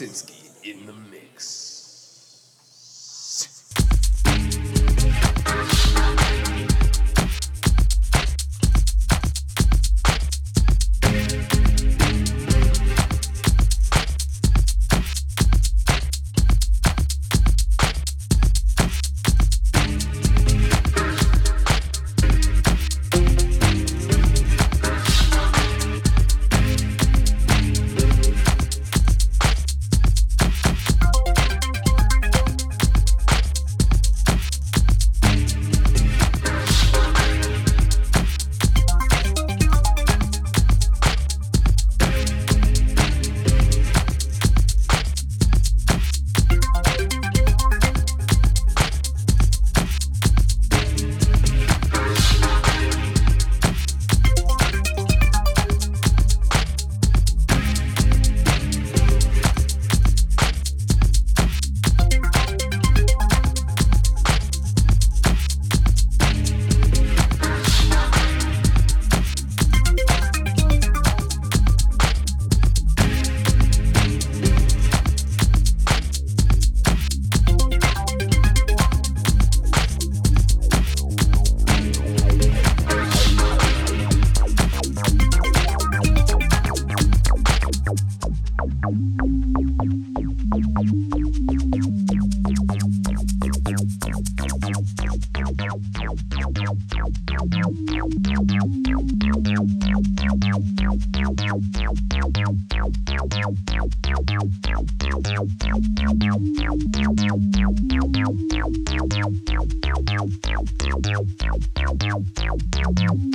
listening to Paulo Sinski in the mix.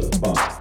the box.